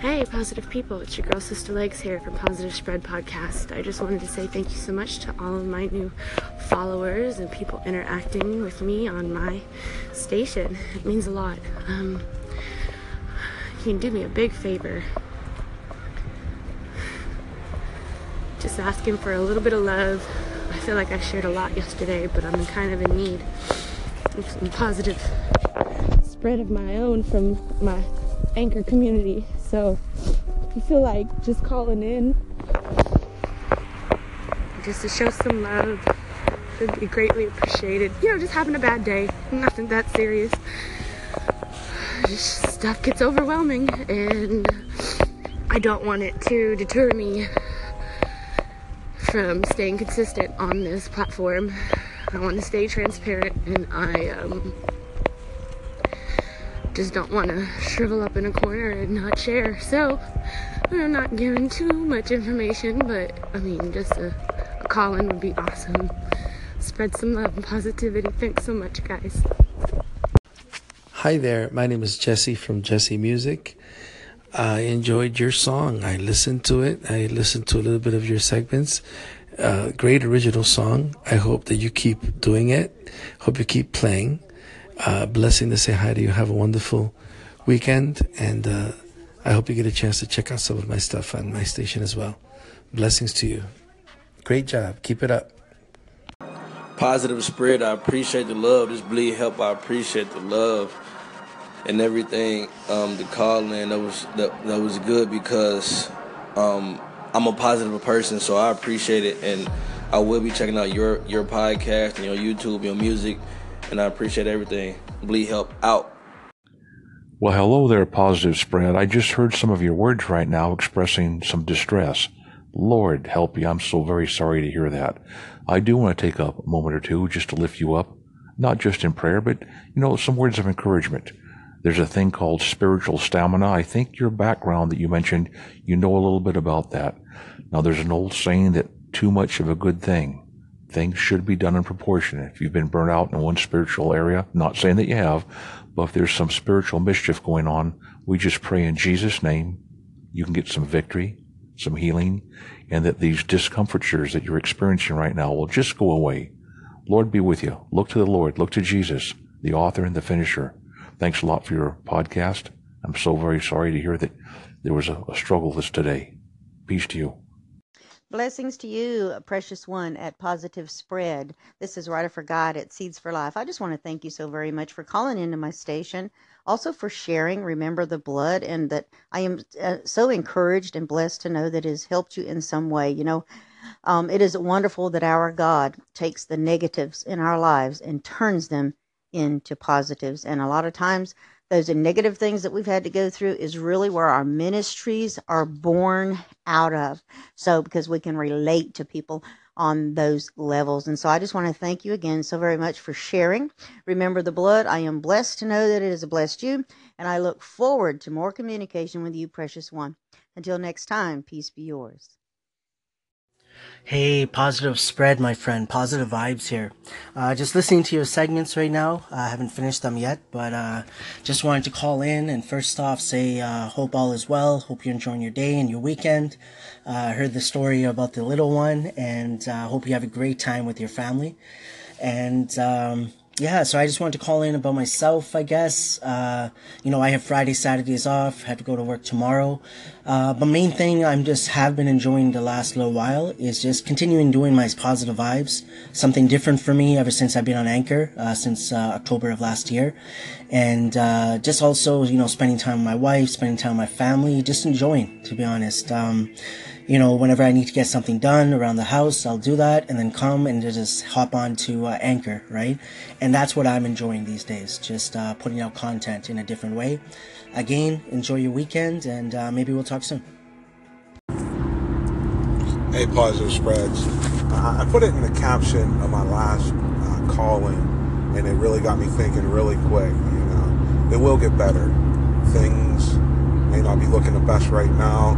Hey, positive people, it's your girl Sister Legs here from Positive Spread Podcast. I just wanted to say thank you so much to all of my new followers and people interacting with me on my station. It means a lot. Um, you can do me a big favor. Just asking for a little bit of love. I feel like I shared a lot yesterday, but I'm kind of in need of some positive spread of my own from my anchor community. So if you feel like just calling in just to show some love would be greatly appreciated. You know, just having a bad day, nothing that serious. Just stuff gets overwhelming and I don't want it to deter me from staying consistent on this platform. I want to stay transparent and I um just don't want to shrivel up in a corner and not share. So, I'm not giving too much information, but I mean, just a, a call in would be awesome. Spread some love and positivity. Thanks so much, guys. Hi there, my name is Jesse from Jesse Music. I enjoyed your song. I listened to it. I listened to a little bit of your segments. Uh, great original song. I hope that you keep doing it. Hope you keep playing uh, blessing to say hi to you. Have a wonderful weekend, and uh, I hope you get a chance to check out some of my stuff on my station as well. Blessings to you. Great job. Keep it up. Positive spread. I appreciate the love. This bleed help. I appreciate the love and everything. Um, the call in that was that, that was good because um, I'm a positive person, so I appreciate it, and I will be checking out your your podcast and your YouTube, your music and I appreciate everything. Bleed help out. Well, hello there, Positive Spread. I just heard some of your words right now expressing some distress. Lord help you. I'm so very sorry to hear that. I do want to take up a moment or two just to lift you up, not just in prayer, but, you know, some words of encouragement. There's a thing called spiritual stamina. I think your background that you mentioned, you know a little bit about that. Now, there's an old saying that too much of a good thing things should be done in proportion. If you've been burnt out in one spiritual area, not saying that you have, but if there's some spiritual mischief going on, we just pray in Jesus' name you can get some victory, some healing, and that these discomfortures that you're experiencing right now will just go away. Lord be with you. Look to the Lord. Look to Jesus, the author and the finisher. Thanks a lot for your podcast. I'm so very sorry to hear that there was a, a struggle this today. Peace to you. Blessings to you, precious one at Positive Spread. This is Writer for God at Seeds for Life. I just want to thank you so very much for calling into my station, also for sharing Remember the Blood, and that I am uh, so encouraged and blessed to know that it has helped you in some way. You know, um, it is wonderful that our God takes the negatives in our lives and turns them into positives. And a lot of times, those negative things that we've had to go through is really where our ministries are born out of. So, because we can relate to people on those levels. And so I just want to thank you again so very much for sharing. Remember the blood. I am blessed to know that it has blessed you. And I look forward to more communication with you, precious one. Until next time, peace be yours. Hey, positive spread, my friend. Positive vibes here. Uh, just listening to your segments right now. I haven't finished them yet, but uh, just wanted to call in and first off say, uh, hope all is well. Hope you're enjoying your day and your weekend. Uh, I heard the story about the little one, and uh, hope you have a great time with your family. And um, yeah, so I just wanted to call in about myself, I guess. Uh, you know, I have Friday, Saturdays off, have to go to work tomorrow. Uh, but main thing I'm just have been enjoying the last little while is just continuing doing my positive vibes. Something different for me ever since I've been on Anchor, uh, since uh, October of last year. And uh, just also, you know, spending time with my wife, spending time with my family, just enjoying, to be honest. Um, you know, whenever I need to get something done around the house, I'll do that and then come and just hop on to uh, Anchor, right? And that's what I'm enjoying these days, just uh, putting out content in a different way. Again, enjoy your weekend and uh, maybe we'll talk soon. Hey, Positive Spreads. I put it in the caption of my last uh, calling, and it really got me thinking really quick. You know, it will get better. Things may not be looking the best right now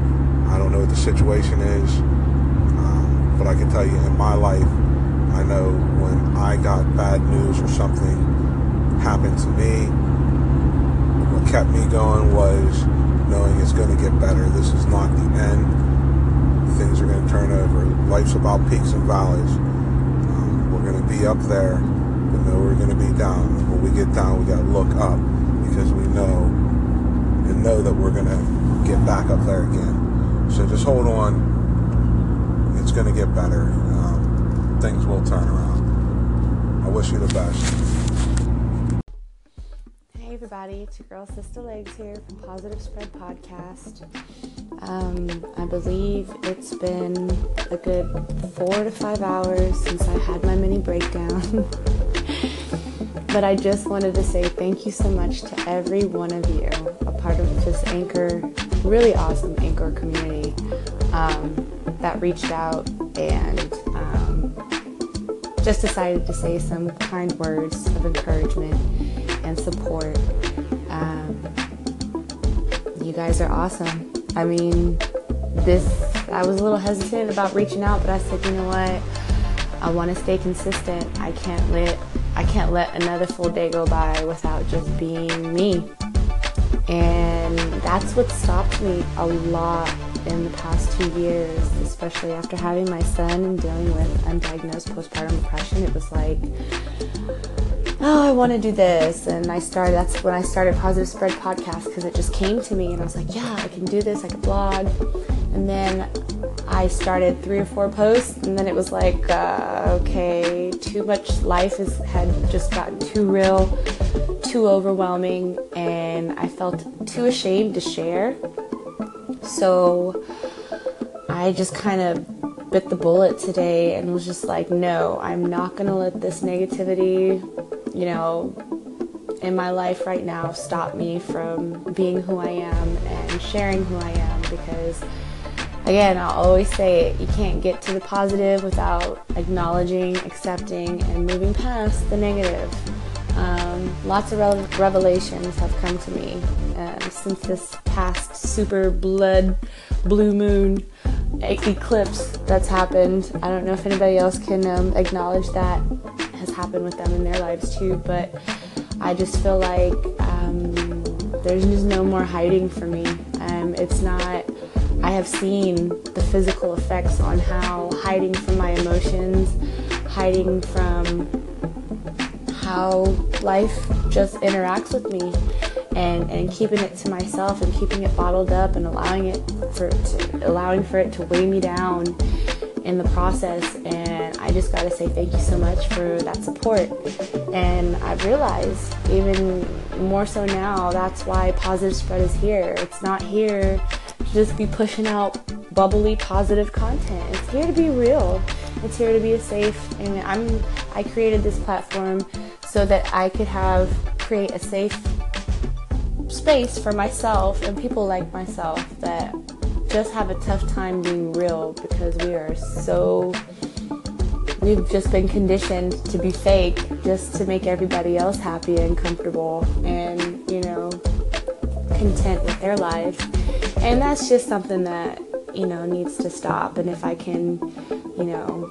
I don't know what the situation is, um, but I can tell you in my life, I know when I got bad news or something happened to me, what kept me going was knowing it's going to get better. This is not the end. Things are going to turn over. Life's about peaks and valleys. Um, we're going to be up there, but know we're going to be down. When we get down, we got to look up because we know and know that we're going to get back up there again. So just hold on. It's going to get better. Um, things will turn around. I wish you the best Hey, everybody. It's your girl Sister Legs here from Positive Spread Podcast. Um, I believe it's been a good four to five hours since I had my mini breakdown. but I just wanted to say thank you so much to every one of you, a part of this Anchor, really awesome Anchor community um, that reached out and um, just decided to say some kind words of encouragement and support. Um, you guys are awesome. I mean, this, I was a little hesitant about reaching out, but I said, you know what? I want to stay consistent. I can't let I can't let another full day go by without just being me. And that's what stopped me a lot in the past two years, especially after having my son and dealing with undiagnosed postpartum depression. It was like oh, I want to do this. And I started, that's when I started Positive Spread Podcast because it just came to me and I was like, yeah, I can do this, I can blog. And then I started three or four posts and then it was like, uh, okay, too much life is, had just gotten too real, too overwhelming, and I felt too ashamed to share. So I just kind of bit the bullet today and was just like, no, I'm not to let this negativity you know, in my life right now stop me from being who I am and sharing who I am because again, I'll always say it, you can't get to the positive without acknowledging, accepting, and moving past the negative. Um, lots of re- revelations have come to me uh, since this past super blood blue moon eclipse that's happened. I don't know if anybody else can um, acknowledge that has happened with them in their lives too, but I just feel like um, there's just no more hiding for me. Um, it's not, I have seen the physical effects on how hiding from my emotions, hiding from how life just interacts with me and, and keeping it to myself and keeping it bottled up and allowing it for to, allowing for it to weigh me down in the process. And I just got to say thank you so much for that support. And I've realized, even more so now, that's why Positive Spread is here. It's not here to just be pushing out bubbly, positive content. It's here to be real. It's here to be safe. And I'm. I created this platform so that I could have create a safe space for myself and people like myself that just have a tough time being real because we are so we've just been conditioned to be fake just to make everybody else happy and comfortable and you know content with their lives and that's just something that you know needs to stop. And if i can you know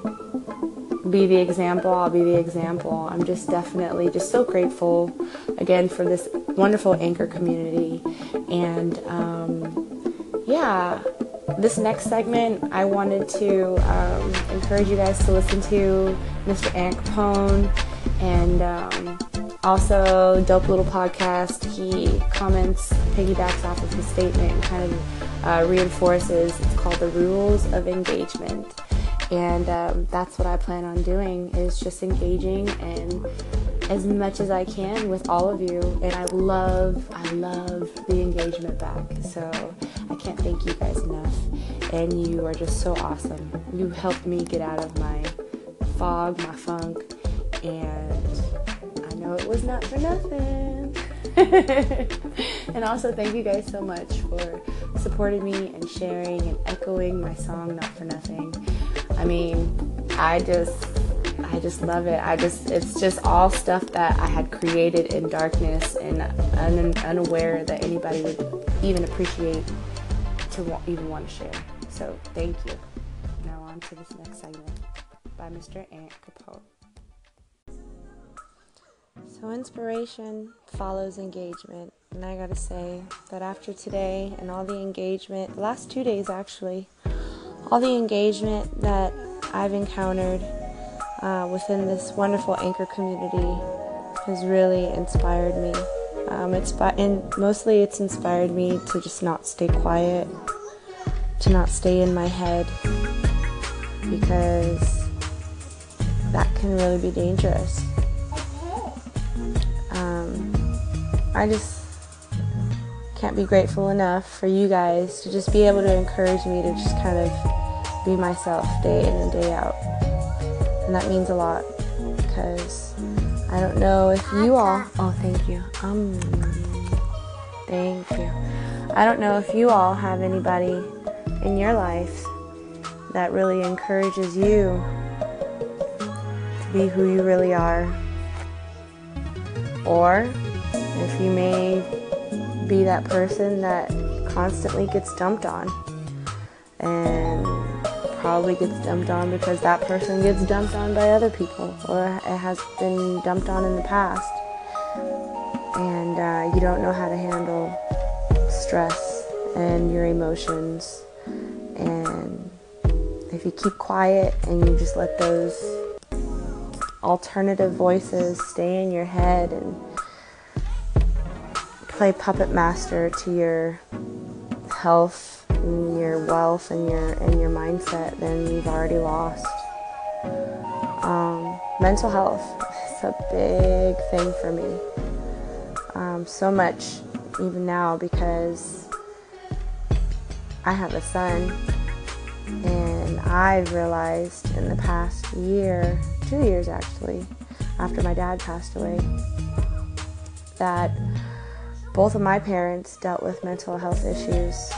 be the example i'll be the example. I'm just definitely just so grateful again for this wonderful anchor community. And um, yeah, this next segment, I wanted to um, encourage you guys to listen to Mr. Ant Capone and um, also Dope Little Podcast. He comments, piggybacks off of his statement, and kind of uh, reinforces. It's called the Rules of Engagement, and um, that's what I plan on doing is just engaging and as much as I can with all of you. And I love, I love the engagement back. So I can't thank you guys enough. And you are just so awesome. You helped me get out of my fog, my funk, and know it was not for nothing. and also, thank you guys so much for supporting me and sharing and echoing my song, Not For Nothing. I mean, I just I just love it. I just it's just all stuff that I had created in darkness and un, unaware that anybody would even appreciate to even want to share. So thank you. Now on to this next segment by Mr. Ant Capone. So inspiration follows engagement. And I gotta say that after today and all the engagement, the last two days actually, all the engagement that I've encountered uh, within this wonderful anchor community has really inspired me. Um, it's and mostly it's inspired me to just not stay quiet, to not stay in my head, because that can really be dangerous. I just can't be grateful enough for you guys to just be able to encourage me to just kind of be myself day in and day out. And that means a lot because I don't know if you all. Oh, thank you. Um, thank you. I don't know if you all have anybody in your life that really encourages you to be who you really are. Or if you may be that person that constantly gets dumped on. And probably gets dumped on because that person gets dumped on by other people or it has been dumped on in the past. And uh, you don't know how to handle stress and your emotions. And if you keep quiet and you just let those alternative voices stay in your head and play puppet master to your health and your wealth and your and your mindset, then you've already lost. Um, mental health is a big thing for me. Um, so much even now because I have a son and I've realized in the past year, two years actually, after my dad passed away, that both of my parents dealt with mental health issues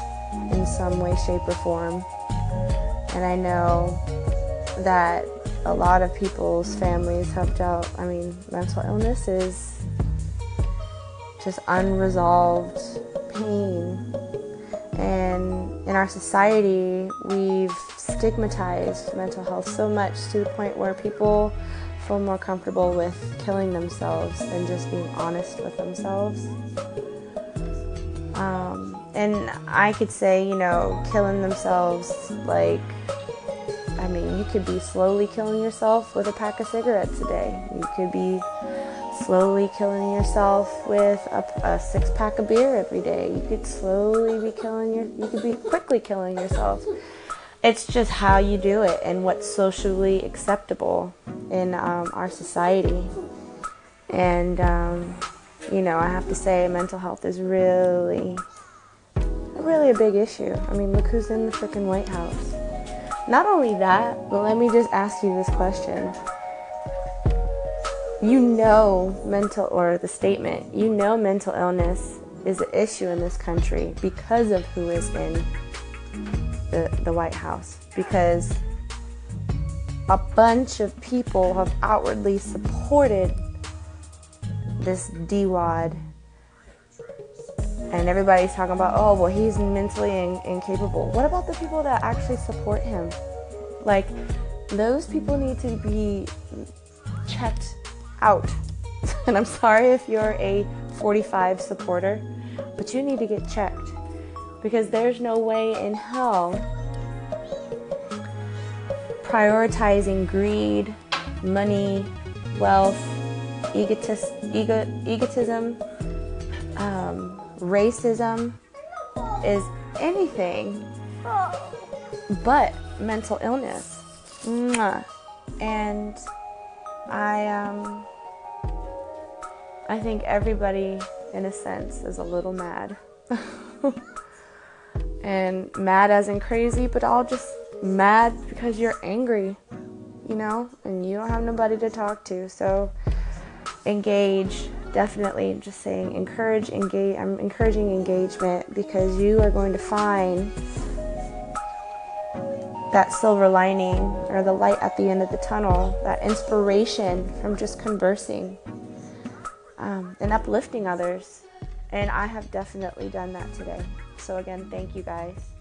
in some way, shape, or form. And I know that a lot of people's families have dealt, I mean, mental illness is just unresolved pain. And in our society, we've stigmatized mental health so much to the point where people feel more comfortable with killing themselves than just being honest with themselves. Um, and I could say, you know, killing themselves, like, I mean, you could be slowly killing yourself with a pack of cigarettes a day. You could be slowly killing yourself with a, a six pack of beer every day. You could slowly be killing your, you could be quickly killing yourself. It's just how you do it and what's socially acceptable in um, our society. And, um, you know, I have to say, mental health is really, really a big issue. I mean, look who's in the freaking White House. Not only that, but let me just ask you this question. You know mental, or the statement, you know mental illness is an issue in this country because of who is in the, the White House. Because a bunch of people have outwardly supported this D-Wad. And everybody's talking about, oh, well, he's mentally in- incapable. What about the people that actually support him? Like, those people need to be checked out. and I'm sorry if you're a 45 supporter, but you need to get checked. Because there's no way in hell prioritizing greed, money, wealth, egotis- ego- egotism, um, racism is anything but mental illness. Mwah. And I um I think everybody in a sense is a little mad. and mad as in crazy, but all just mad because you're angry, you know, and you don't have nobody to talk to. So engage definitely just saying encourage engage i'm encouraging engagement because you are going to find that silver lining or the light at the end of the tunnel that inspiration from just conversing um, and uplifting others. And i have definitely done that today. So again thank you guys